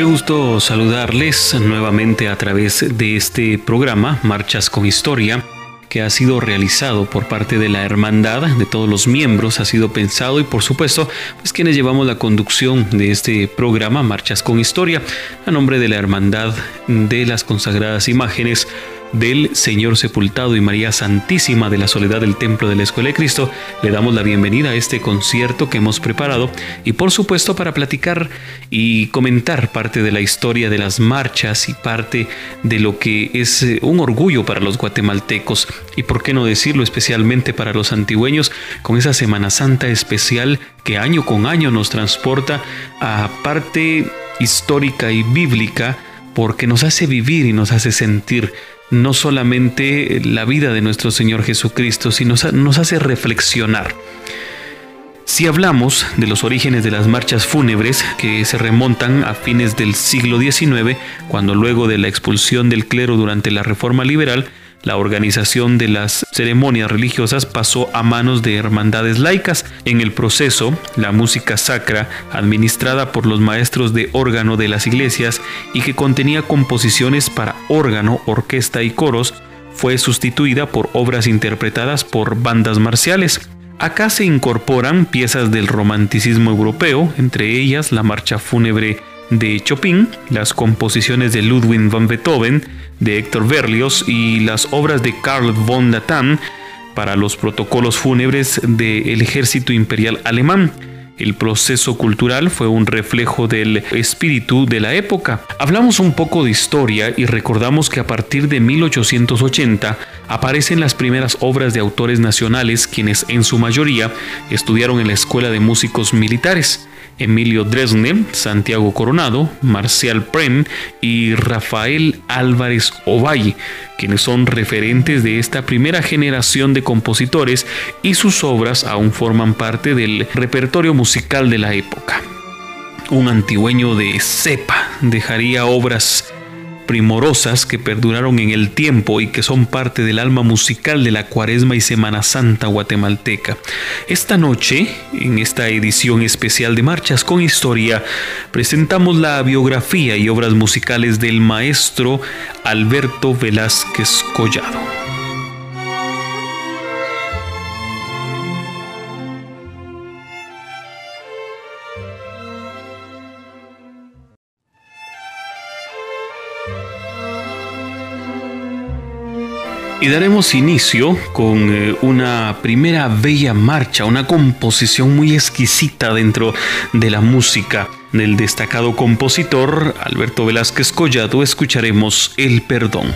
Qué gusto saludarles nuevamente a través de este programa Marchas con Historia que ha sido realizado por parte de la hermandad, de todos los miembros, ha sido pensado y por supuesto, pues quienes llevamos la conducción de este programa Marchas con Historia, a nombre de la hermandad de las consagradas imágenes del Señor Sepultado y María Santísima de la Soledad del Templo de la Escuela de Cristo, le damos la bienvenida a este concierto que hemos preparado y por supuesto para platicar y comentar parte de la historia de las marchas y parte de lo que es eh, un orgullo para los guatemaltecos y por qué no decirlo especialmente para los antigüeños con esa Semana Santa especial que año con año nos transporta a parte histórica y bíblica porque nos hace vivir y nos hace sentir no solamente la vida de nuestro Señor Jesucristo, sino nos hace reflexionar. Si hablamos de los orígenes de las marchas fúnebres que se remontan a fines del siglo XIX, cuando luego de la expulsión del clero durante la Reforma Liberal, la organización de las ceremonias religiosas pasó a manos de hermandades laicas. En el proceso, la música sacra, administrada por los maestros de órgano de las iglesias y que contenía composiciones para órgano, orquesta y coros, fue sustituida por obras interpretadas por bandas marciales. Acá se incorporan piezas del romanticismo europeo, entre ellas la marcha fúnebre de Chopin, las composiciones de Ludwig van Beethoven, de Héctor Berlioz y las obras de Karl von Datam para los protocolos fúnebres del ejército imperial alemán. El proceso cultural fue un reflejo del espíritu de la época. Hablamos un poco de historia y recordamos que a partir de 1880 aparecen las primeras obras de autores nacionales quienes en su mayoría estudiaron en la Escuela de Músicos Militares. Emilio Dresne, Santiago Coronado, Marcial Pren y Rafael Álvarez Ovalle, quienes son referentes de esta primera generación de compositores y sus obras aún forman parte del repertorio musical de la época. Un antigüeño de cepa dejaría obras primorosas que perduraron en el tiempo y que son parte del alma musical de la Cuaresma y Semana Santa guatemalteca. Esta noche, en esta edición especial de Marchas con Historia, presentamos la biografía y obras musicales del maestro Alberto Velázquez Collado. Y daremos inicio con eh, una primera bella marcha, una composición muy exquisita dentro de la música del destacado compositor Alberto Velázquez Collado. Escucharemos El Perdón.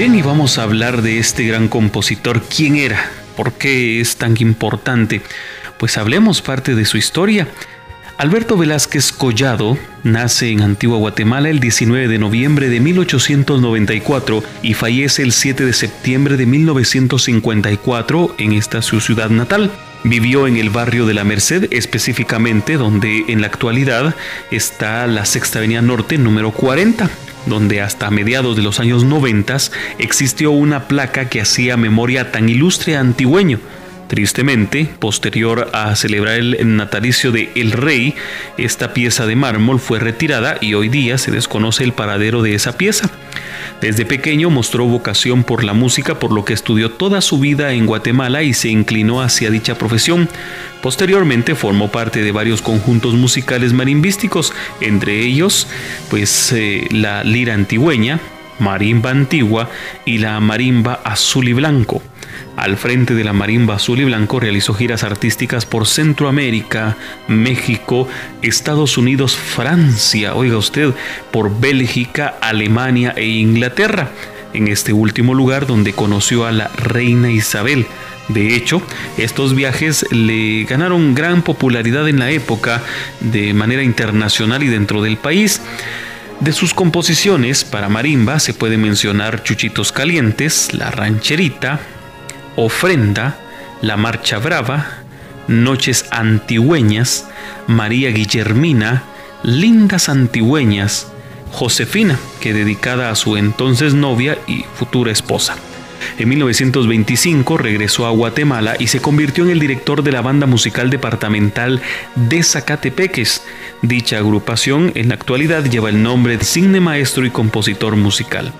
Bien, y vamos a hablar de este gran compositor. ¿Quién era? ¿Por qué es tan importante? Pues hablemos parte de su historia. Alberto Velázquez Collado nace en Antigua Guatemala el 19 de noviembre de 1894 y fallece el 7 de septiembre de 1954 en esta su ciudad natal. Vivió en el barrio de la Merced, específicamente donde en la actualidad está la Sexta Avenida Norte número 40 donde hasta mediados de los años 90 existió una placa que hacía memoria tan ilustre antigüeño Tristemente, posterior a celebrar el natalicio de El Rey, esta pieza de mármol fue retirada y hoy día se desconoce el paradero de esa pieza. Desde pequeño mostró vocación por la música, por lo que estudió toda su vida en Guatemala y se inclinó hacia dicha profesión. Posteriormente formó parte de varios conjuntos musicales marimbísticos, entre ellos pues eh, la lira antigüeña, marimba antigua y la marimba azul y blanco. Al frente de la marimba azul y blanco realizó giras artísticas por Centroamérica, México, Estados Unidos, Francia, oiga usted, por Bélgica, Alemania e Inglaterra. En este último lugar donde conoció a la reina Isabel. De hecho, estos viajes le ganaron gran popularidad en la época de manera internacional y dentro del país. De sus composiciones para marimba se puede mencionar Chuchitos Calientes, La Rancherita, Ofrenda, La Marcha Brava, Noches Antigüeñas, María Guillermina, Lindas Antigüeñas, Josefina, que dedicada a su entonces novia y futura esposa. En 1925 regresó a Guatemala y se convirtió en el director de la banda musical departamental de Zacatepeques. Dicha agrupación en la actualidad lleva el nombre de Cine Maestro y Compositor Musical.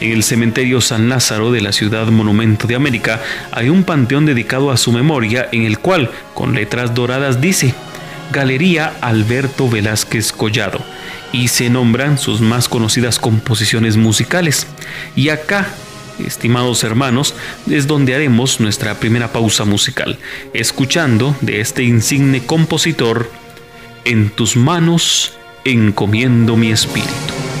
En el cementerio San Lázaro de la ciudad Monumento de América hay un panteón dedicado a su memoria en el cual, con letras doradas, dice Galería Alberto Velázquez Collado y se nombran sus más conocidas composiciones musicales. Y acá, estimados hermanos, es donde haremos nuestra primera pausa musical, escuchando de este insigne compositor, En tus manos encomiendo mi espíritu.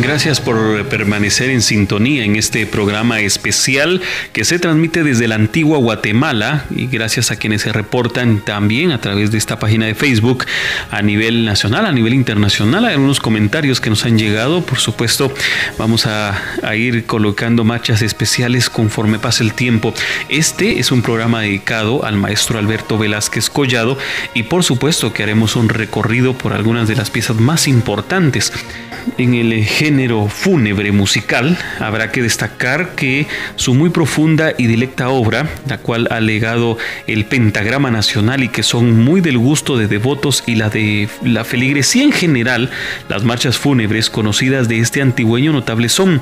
Gracias por permanecer en sintonía en este programa especial que se transmite desde la antigua Guatemala y gracias a quienes se reportan también a través de esta página de Facebook a nivel nacional, a nivel internacional. Hay algunos comentarios que nos han llegado. Por supuesto, vamos a, a ir colocando marchas especiales conforme pase el tiempo. Este es un programa dedicado al maestro Alberto Velázquez Collado y por supuesto que haremos un recorrido por algunas de las piezas más importantes en el género fúnebre musical, habrá que destacar que su muy profunda y directa obra, la cual ha legado el pentagrama nacional y que son muy del gusto de devotos y la de la feligresía en general, las marchas fúnebres conocidas de este antigüeño notable son.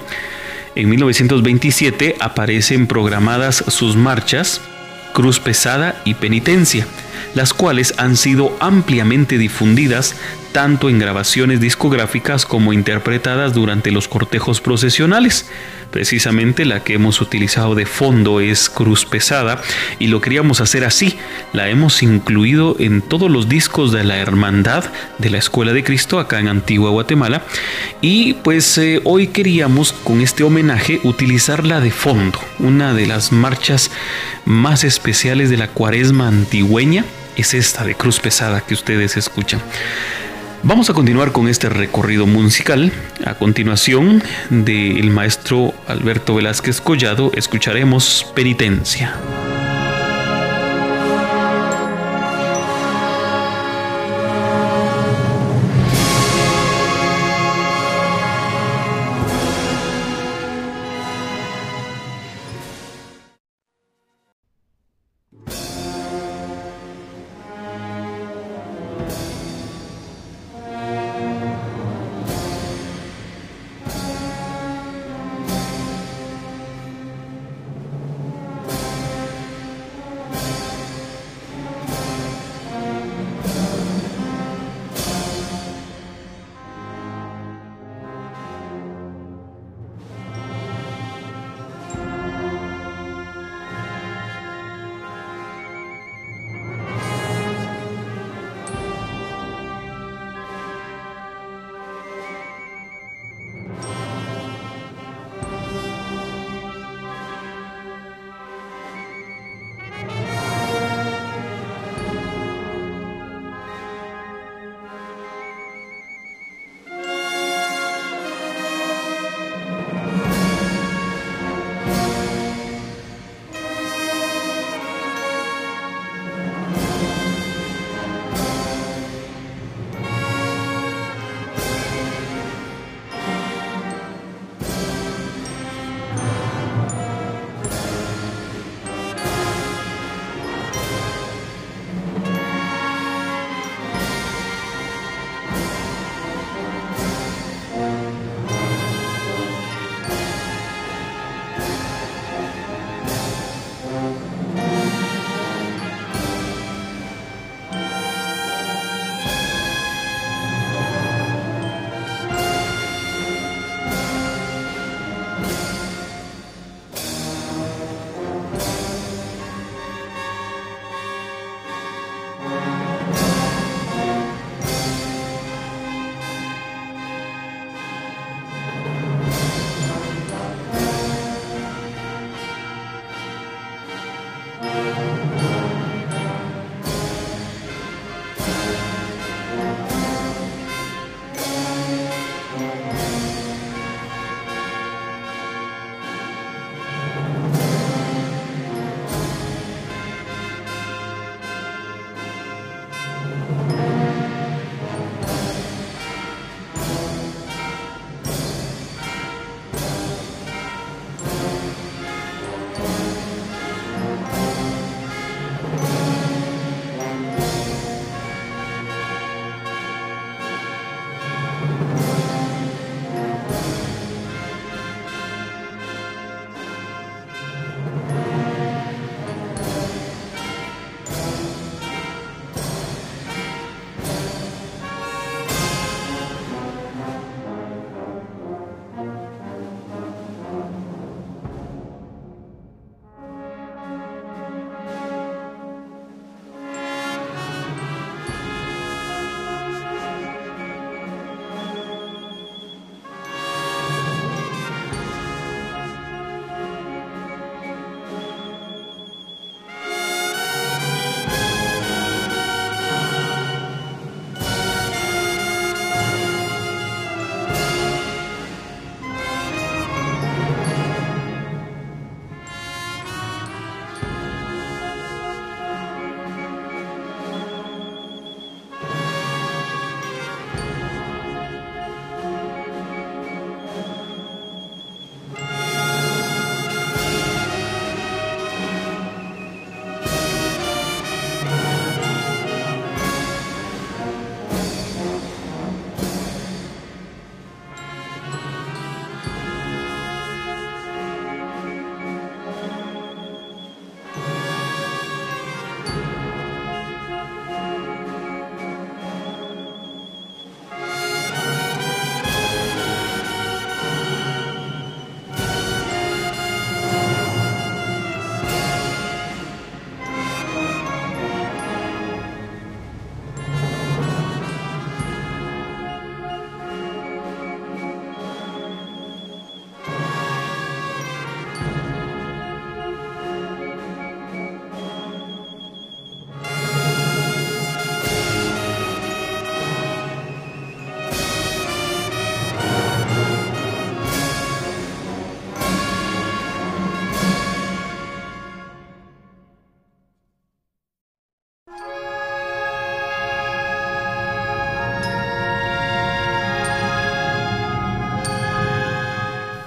En 1927 aparecen programadas sus marchas Cruz Pesada y Penitencia, las cuales han sido ampliamente difundidas tanto en grabaciones discográficas como interpretadas durante los cortejos procesionales. Precisamente la que hemos utilizado de fondo es Cruz Pesada y lo queríamos hacer así. La hemos incluido en todos los discos de la Hermandad de la Escuela de Cristo acá en Antigua Guatemala. Y pues eh, hoy queríamos con este homenaje utilizarla de fondo, una de las marchas más especiales de la cuaresma antigüeña es esta de Cruz Pesada que ustedes escuchan. Vamos a continuar con este recorrido musical. A continuación del maestro Alberto Velázquez Collado escucharemos Penitencia.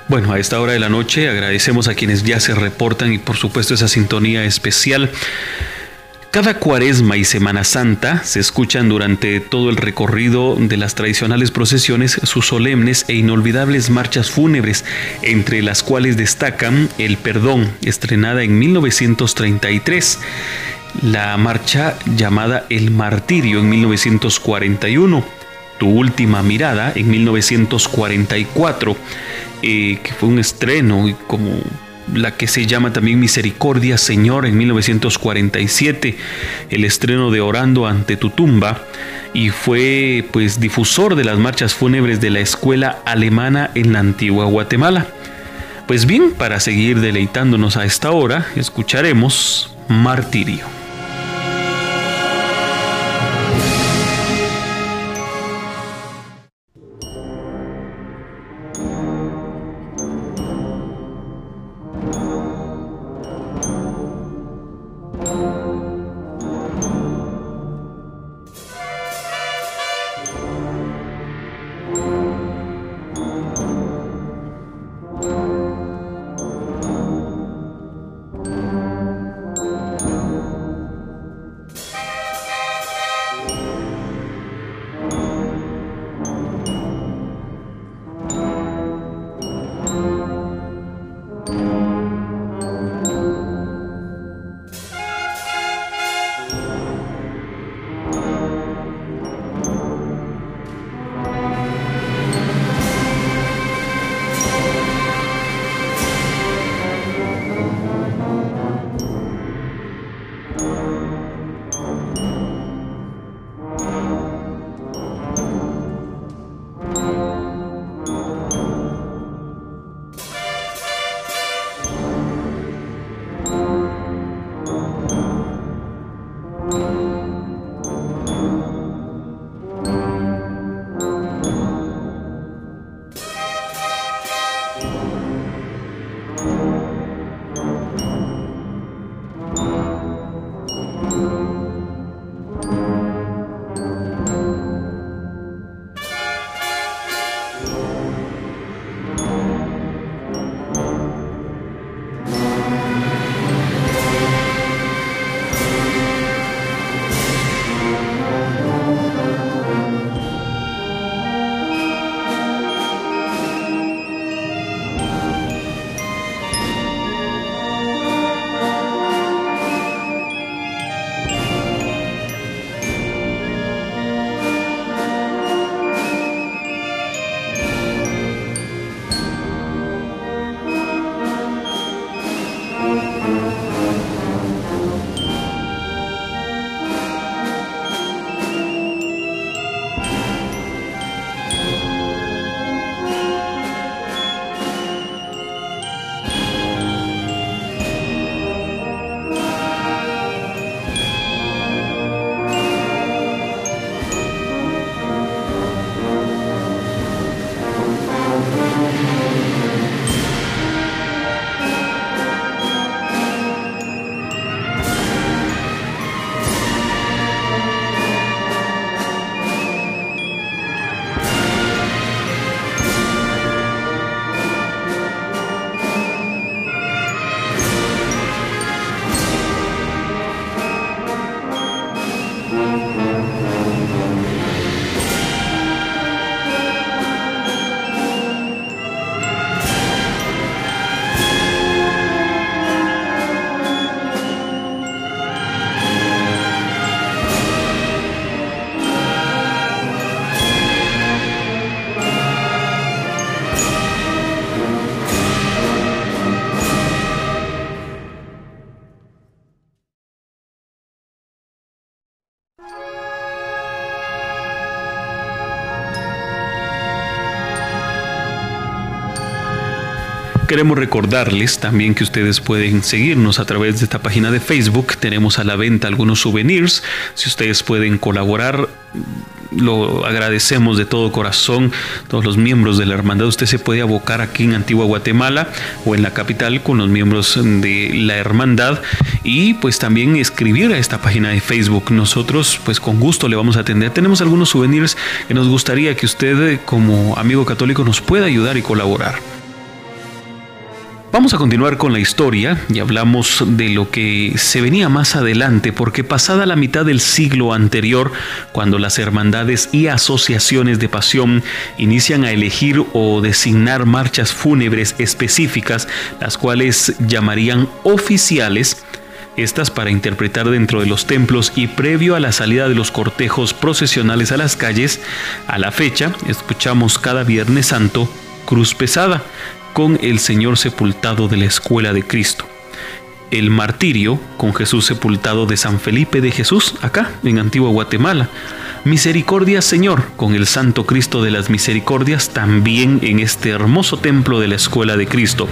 Bueno, a esta hora de la noche agradecemos a quienes ya se reportan y por supuesto esa sintonía especial. Cada cuaresma y Semana Santa se escuchan durante todo el recorrido de las tradicionales procesiones sus solemnes e inolvidables marchas fúnebres, entre las cuales destacan El Perdón, estrenada en 1933, la marcha llamada El Martirio en 1941, Tu Última Mirada en 1944, eh, que fue un estreno como la que se llama también Misericordia Señor en 1947, el estreno de Orando ante tu tumba y fue pues difusor de las marchas fúnebres de la escuela alemana en la antigua Guatemala. Pues bien, para seguir deleitándonos a esta hora, escucharemos Martirio. Queremos recordarles también que ustedes pueden seguirnos a través de esta página de Facebook. Tenemos a la venta algunos souvenirs. Si ustedes pueden colaborar, lo agradecemos de todo corazón. Todos los miembros de la hermandad, usted se puede abocar aquí en Antigua Guatemala o en la capital con los miembros de la hermandad y pues también escribir a esta página de Facebook. Nosotros pues con gusto le vamos a atender. Tenemos algunos souvenirs que nos gustaría que usted como amigo católico nos pueda ayudar y colaborar. Vamos a continuar con la historia y hablamos de lo que se venía más adelante porque pasada la mitad del siglo anterior, cuando las hermandades y asociaciones de pasión inician a elegir o designar marchas fúnebres específicas, las cuales llamarían oficiales, estas para interpretar dentro de los templos y previo a la salida de los cortejos procesionales a las calles, a la fecha escuchamos cada Viernes Santo Cruz Pesada, con el Señor sepultado de la escuela de Cristo. El martirio con Jesús sepultado de San Felipe de Jesús, acá en Antigua Guatemala. Misericordia Señor con el Santo Cristo de las Misericordias también en este hermoso templo de la Escuela de Cristo.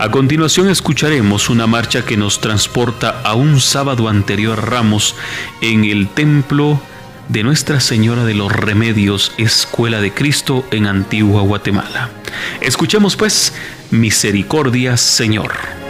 A continuación escucharemos una marcha que nos transporta a un sábado anterior Ramos en el templo de Nuestra Señora de los Remedios, Escuela de Cristo en Antigua Guatemala. Escuchemos pues, Misericordia Señor.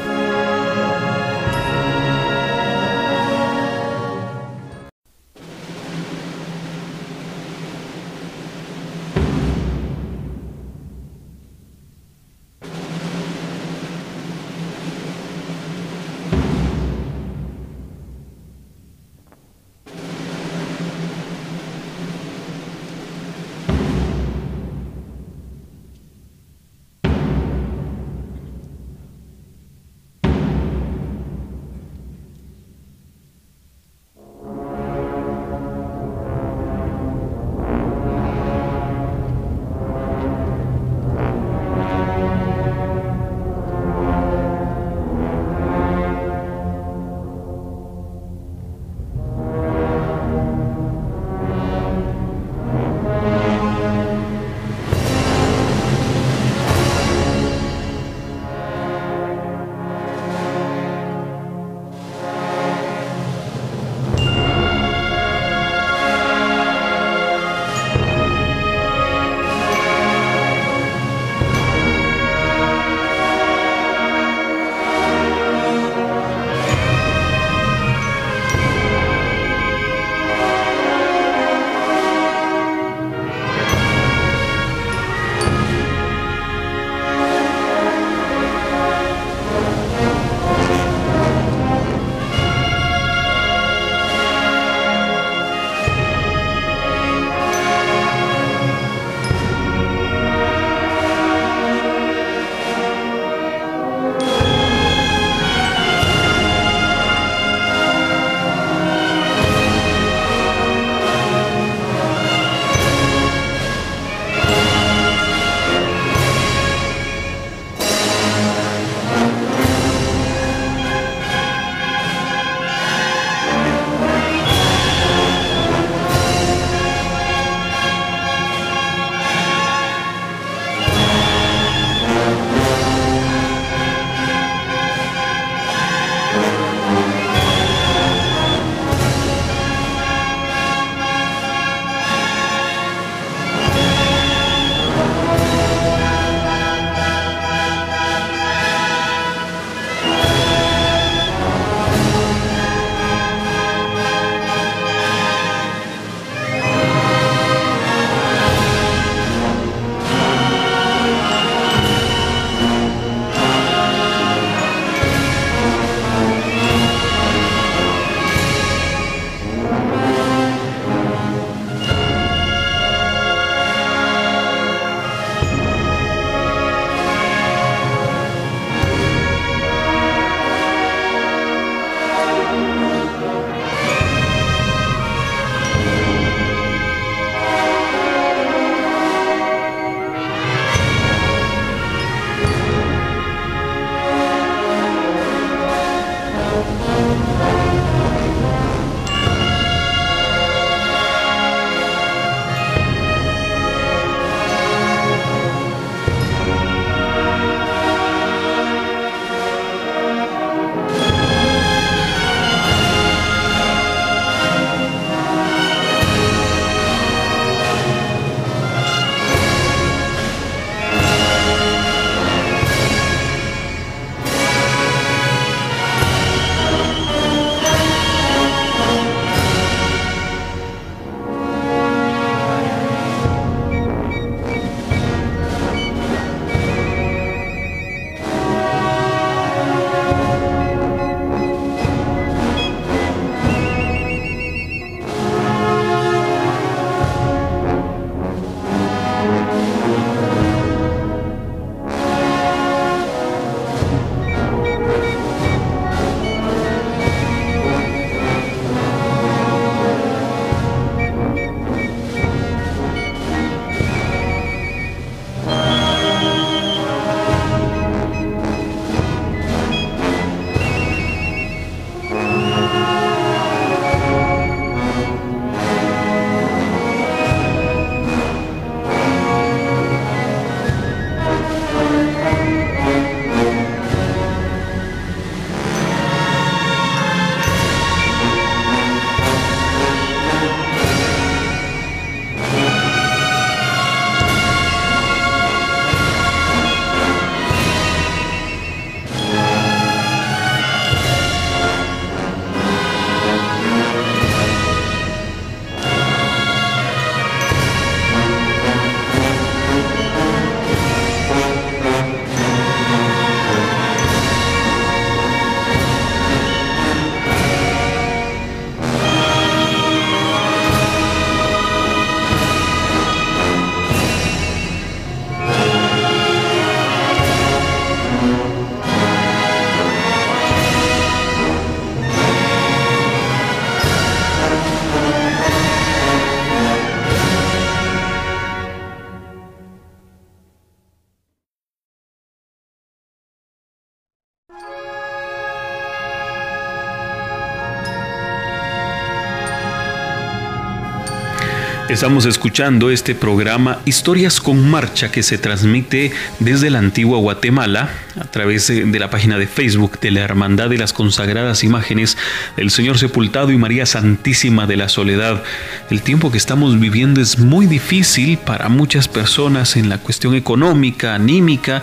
Estamos escuchando este programa Historias con Marcha que se transmite desde la antigua Guatemala a través de la página de Facebook de la Hermandad de las Consagradas Imágenes del Señor Sepultado y María Santísima de la Soledad. El tiempo que estamos viviendo es muy difícil para muchas personas en la cuestión económica, anímica,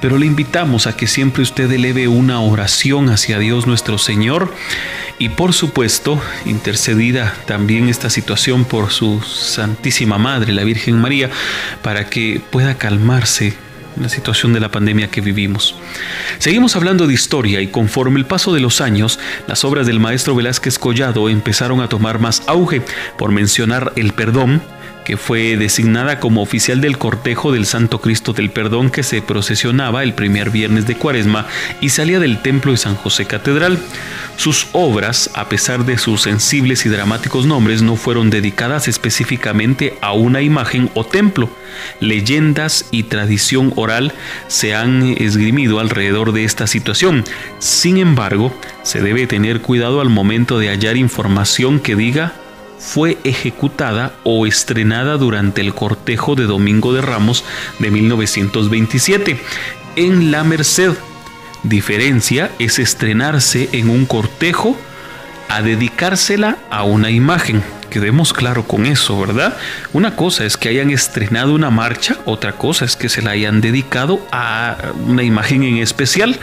pero le invitamos a que siempre usted eleve una oración hacia Dios nuestro Señor y por supuesto intercedida también esta situación por su Santísima Madre, la Virgen María, para que pueda calmarse la situación de la pandemia que vivimos. Seguimos hablando de historia y conforme el paso de los años, las obras del maestro Velázquez Collado empezaron a tomar más auge, por mencionar el perdón, que fue designada como oficial del cortejo del Santo Cristo del Perdón que se procesionaba el primer viernes de Cuaresma y salía del templo de San José Catedral. Sus obras, a pesar de sus sensibles y dramáticos nombres, no fueron dedicadas específicamente a una imagen o templo. Leyendas y tradición oral se han esgrimido alrededor de esta situación. Sin embargo, se debe tener cuidado al momento de hallar información que diga fue ejecutada o estrenada durante el cortejo de Domingo de Ramos de 1927 en La Merced. Diferencia es estrenarse en un cortejo a dedicársela a una imagen. Quedemos claro con eso, ¿verdad? Una cosa es que hayan estrenado una marcha, otra cosa es que se la hayan dedicado a una imagen en especial.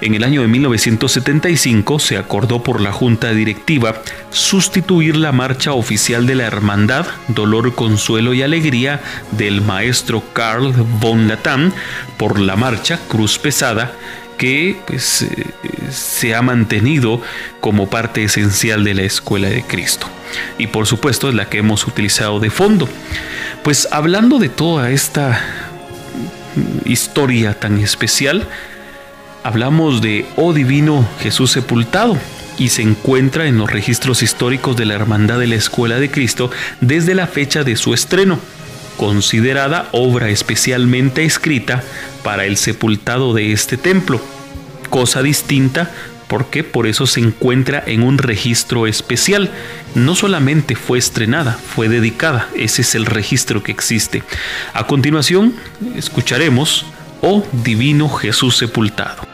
En el año de 1975 se acordó por la Junta Directiva sustituir la marcha oficial de la Hermandad Dolor, Consuelo y Alegría del maestro Carl von Latam por la marcha Cruz Pesada que pues, eh, se ha mantenido como parte esencial de la Escuela de Cristo. Y por supuesto es la que hemos utilizado de fondo. Pues hablando de toda esta historia tan especial, hablamos de Oh Divino Jesús Sepultado y se encuentra en los registros históricos de la Hermandad de la Escuela de Cristo desde la fecha de su estreno, considerada obra especialmente escrita para el sepultado de este templo, cosa distinta porque por eso se encuentra en un registro especial. No solamente fue estrenada, fue dedicada, ese es el registro que existe. A continuación, escucharemos Oh Divino Jesús Sepultado.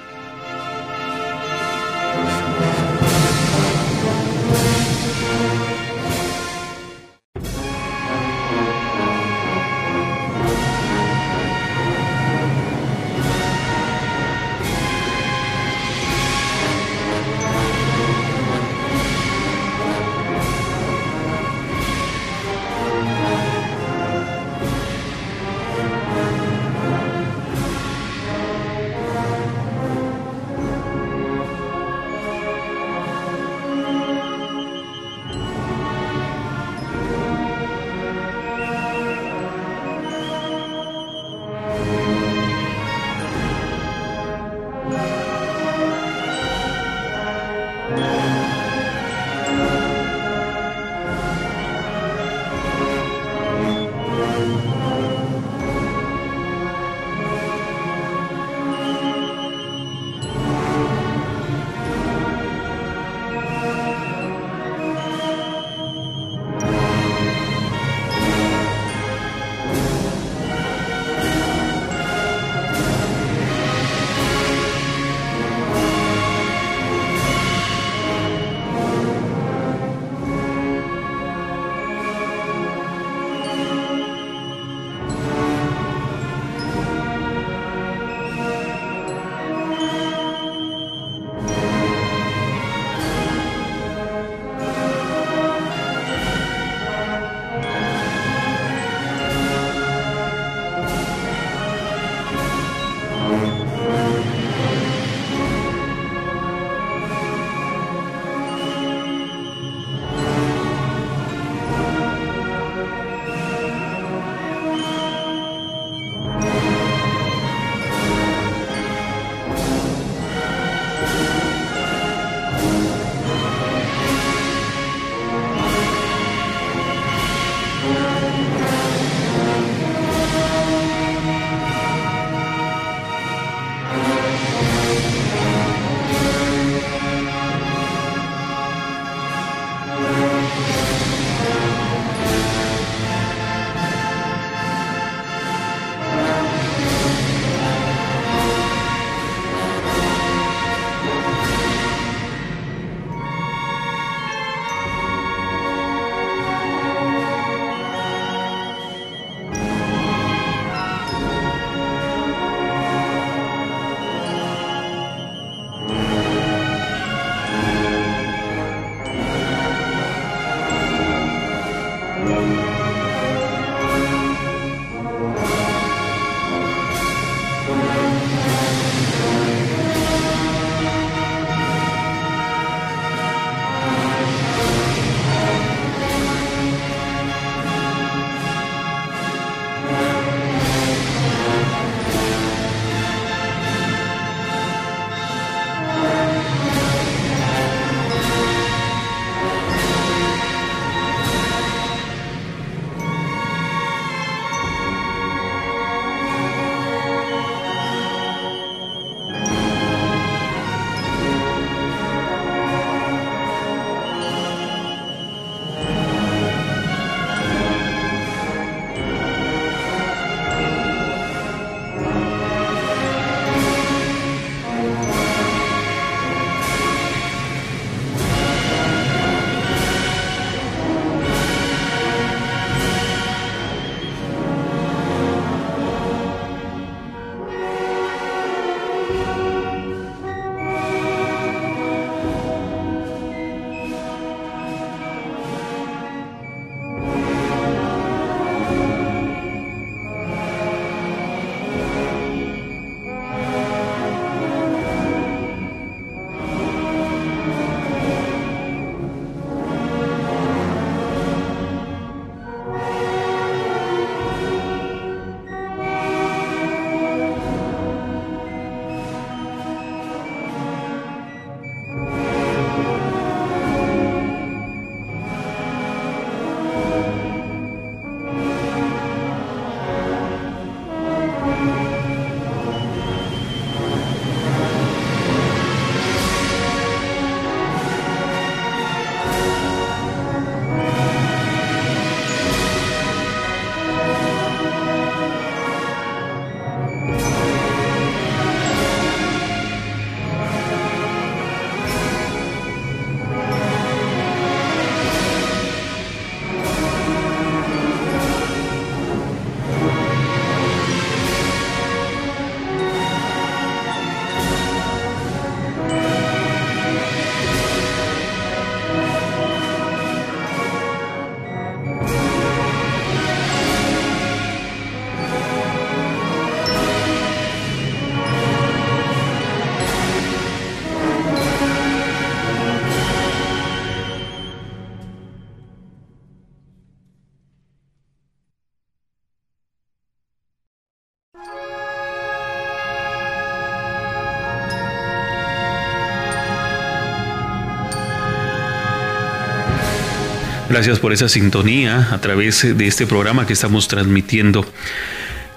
Gracias por esa sintonía a través de este programa que estamos transmitiendo.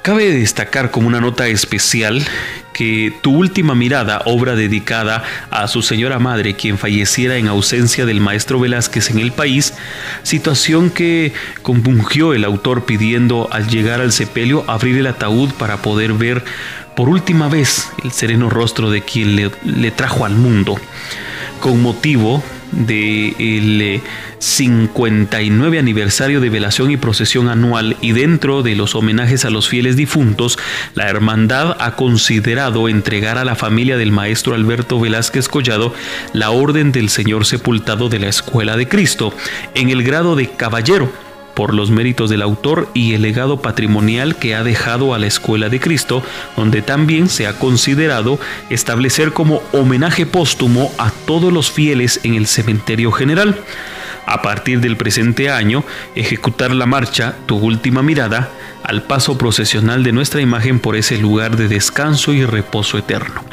Cabe destacar como una nota especial que Tu última mirada, obra dedicada a su señora madre, quien falleciera en ausencia del maestro Velázquez en el país, situación que compungió el autor pidiendo al llegar al sepelio abrir el ataúd para poder ver por última vez el sereno rostro de quien le, le trajo al mundo. Con motivo del 59 eh, aniversario de velación y procesión anual y dentro de los homenajes a los fieles difuntos, la hermandad ha considerado entregar a la familia del maestro Alberto Velázquez Collado la Orden del Señor Sepultado de la Escuela de Cristo en el grado de caballero por los méritos del autor y el legado patrimonial que ha dejado a la Escuela de Cristo, donde también se ha considerado establecer como homenaje póstumo a todos los fieles en el cementerio general. A partir del presente año, ejecutar la marcha Tu Última Mirada al paso procesional de nuestra imagen por ese lugar de descanso y reposo eterno.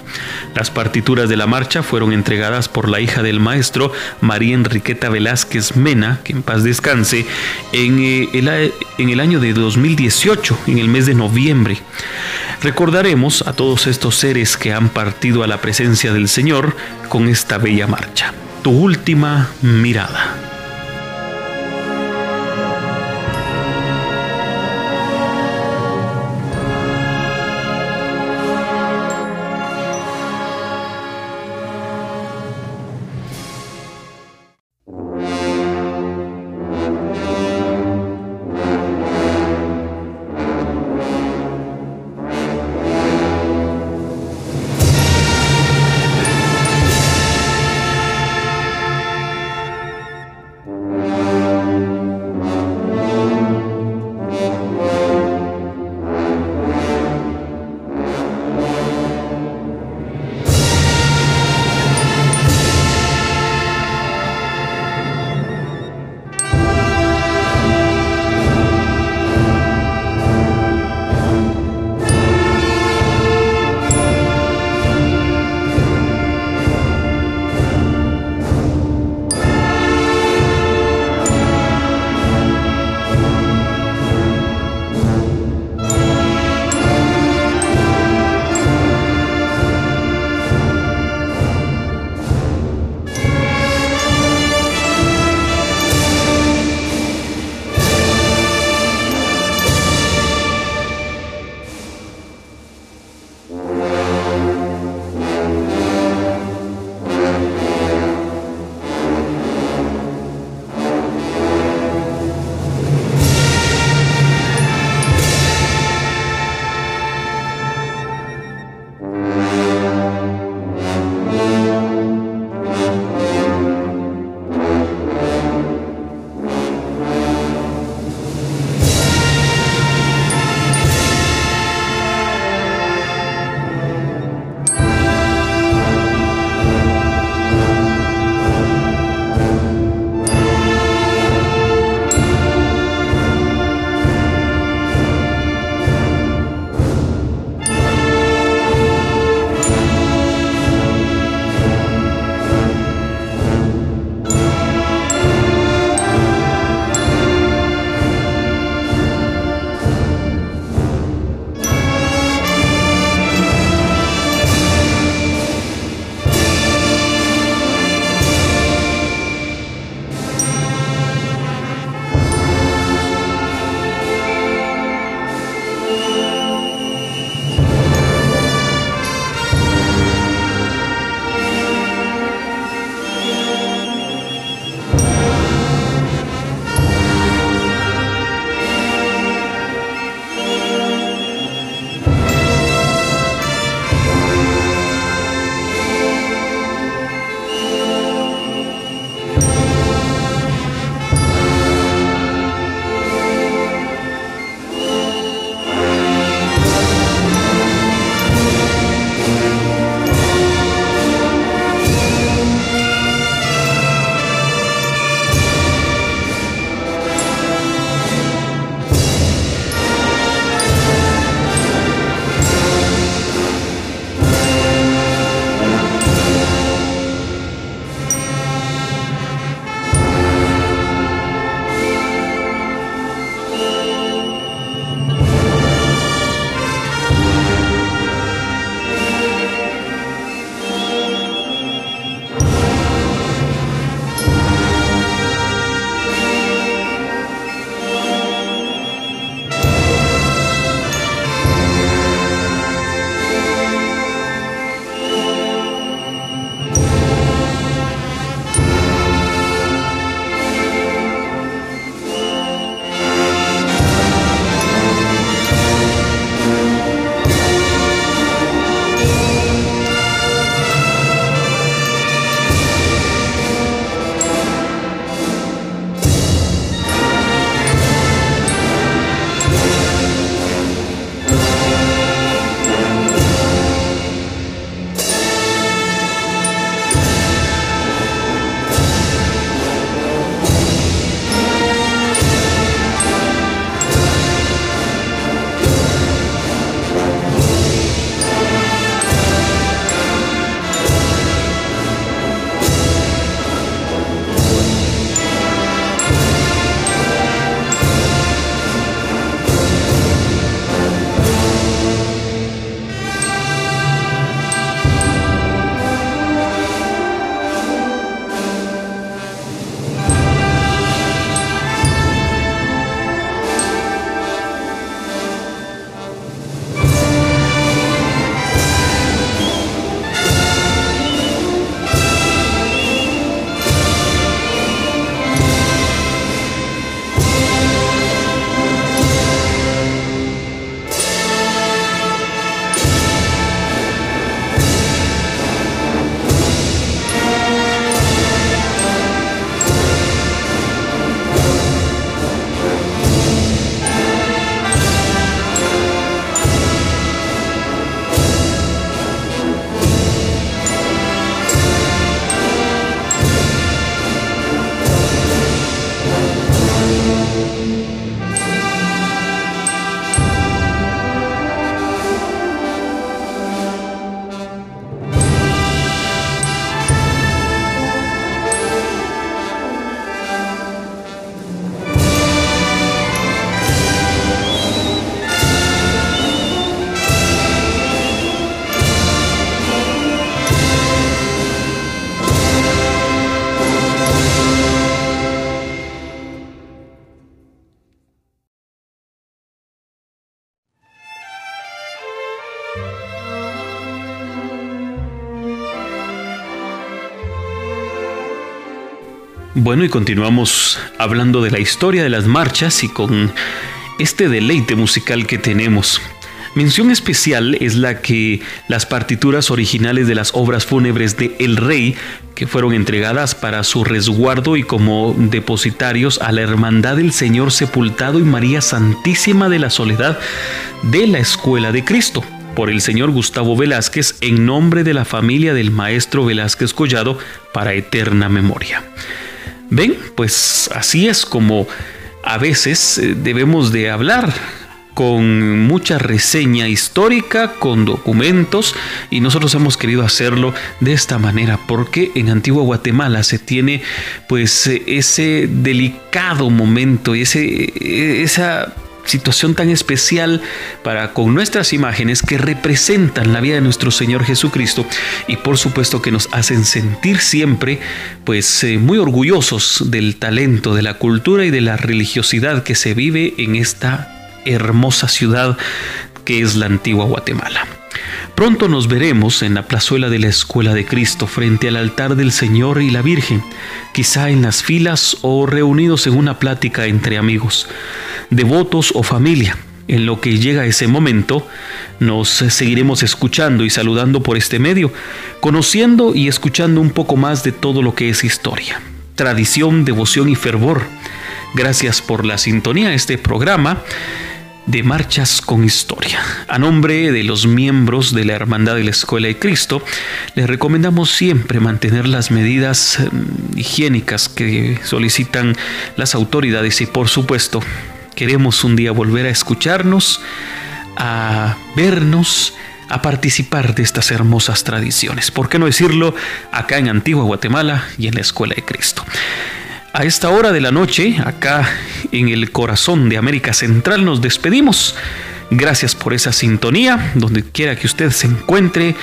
Las partituras de la marcha fueron entregadas por la hija del maestro, María Enriqueta Velázquez Mena, que en paz descanse, en eh, el, año de 2018, en el mes de noviembre. Recordaremos a todos estos seres que han partido a la presencia del Señor con esta bella marcha. Tu última mirada. Bueno, y continuamos hablando de la historia de las marchas y con este deleite musical que tenemos. Mención especial es la que las partituras originales de las obras fúnebres de El Rey, que fueron entregadas para su resguardo y como depositarios a la Hermandad del Señor Sepultado y María Santísima de la Soledad de la Escuela de Cristo, por el señor Gustavo Velázquez en nombre de la familia del maestro Velázquez Collado para eterna memoria. Ven, pues así es como a veces eh, debemos de hablar con mucha reseña histórica, con documentos, y nosotros hemos querido hacerlo de esta manera, porque en Antigua Guatemala se tiene pues eh, ese delicado momento y ese, eh, esa situación tan especial para con nuestras imágenes que representan la vida de nuestro Señor Jesucristo y por supuesto que nos hacen sentir siempre pues eh, muy orgullosos del talento, de la cultura y de la religiosidad que se vive en esta hermosa ciudad que es la antigua Guatemala. Pronto nos veremos en la plazuela de la Escuela de Cristo frente al altar del Señor y la Virgen, quizá en las filas o reunidos en una plática entre amigos, devotos o familia. En lo que llega ese momento, nos seguiremos escuchando y saludando por este medio, conociendo y escuchando un poco más de todo lo que es historia, tradición, devoción y fervor. Gracias por la sintonía a este programa de Marchas con Historia. A nombre de los miembros de la Hermandad de la Escuela de Cristo, les recomendamos siempre mantener las medidas mm, higiénicas que solicitan las autoridades y por supuesto queremos un día volver a escucharnos, a vernos, a participar de estas hermosas tradiciones. ¿Por qué no decirlo acá en Antigua Guatemala y en la Escuela de Cristo? A esta hora de la noche, acá en el corazón de América Central, nos despedimos. Gracias por esa sintonía, donde quiera que usted se encuentre,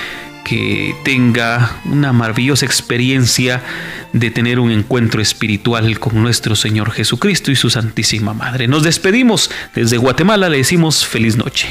que tenga una maravillosa experiencia de tener un encuentro espiritual con nuestro Señor Jesucristo y su Santísima Madre. Nos despedimos desde Guatemala, le decimos feliz noche.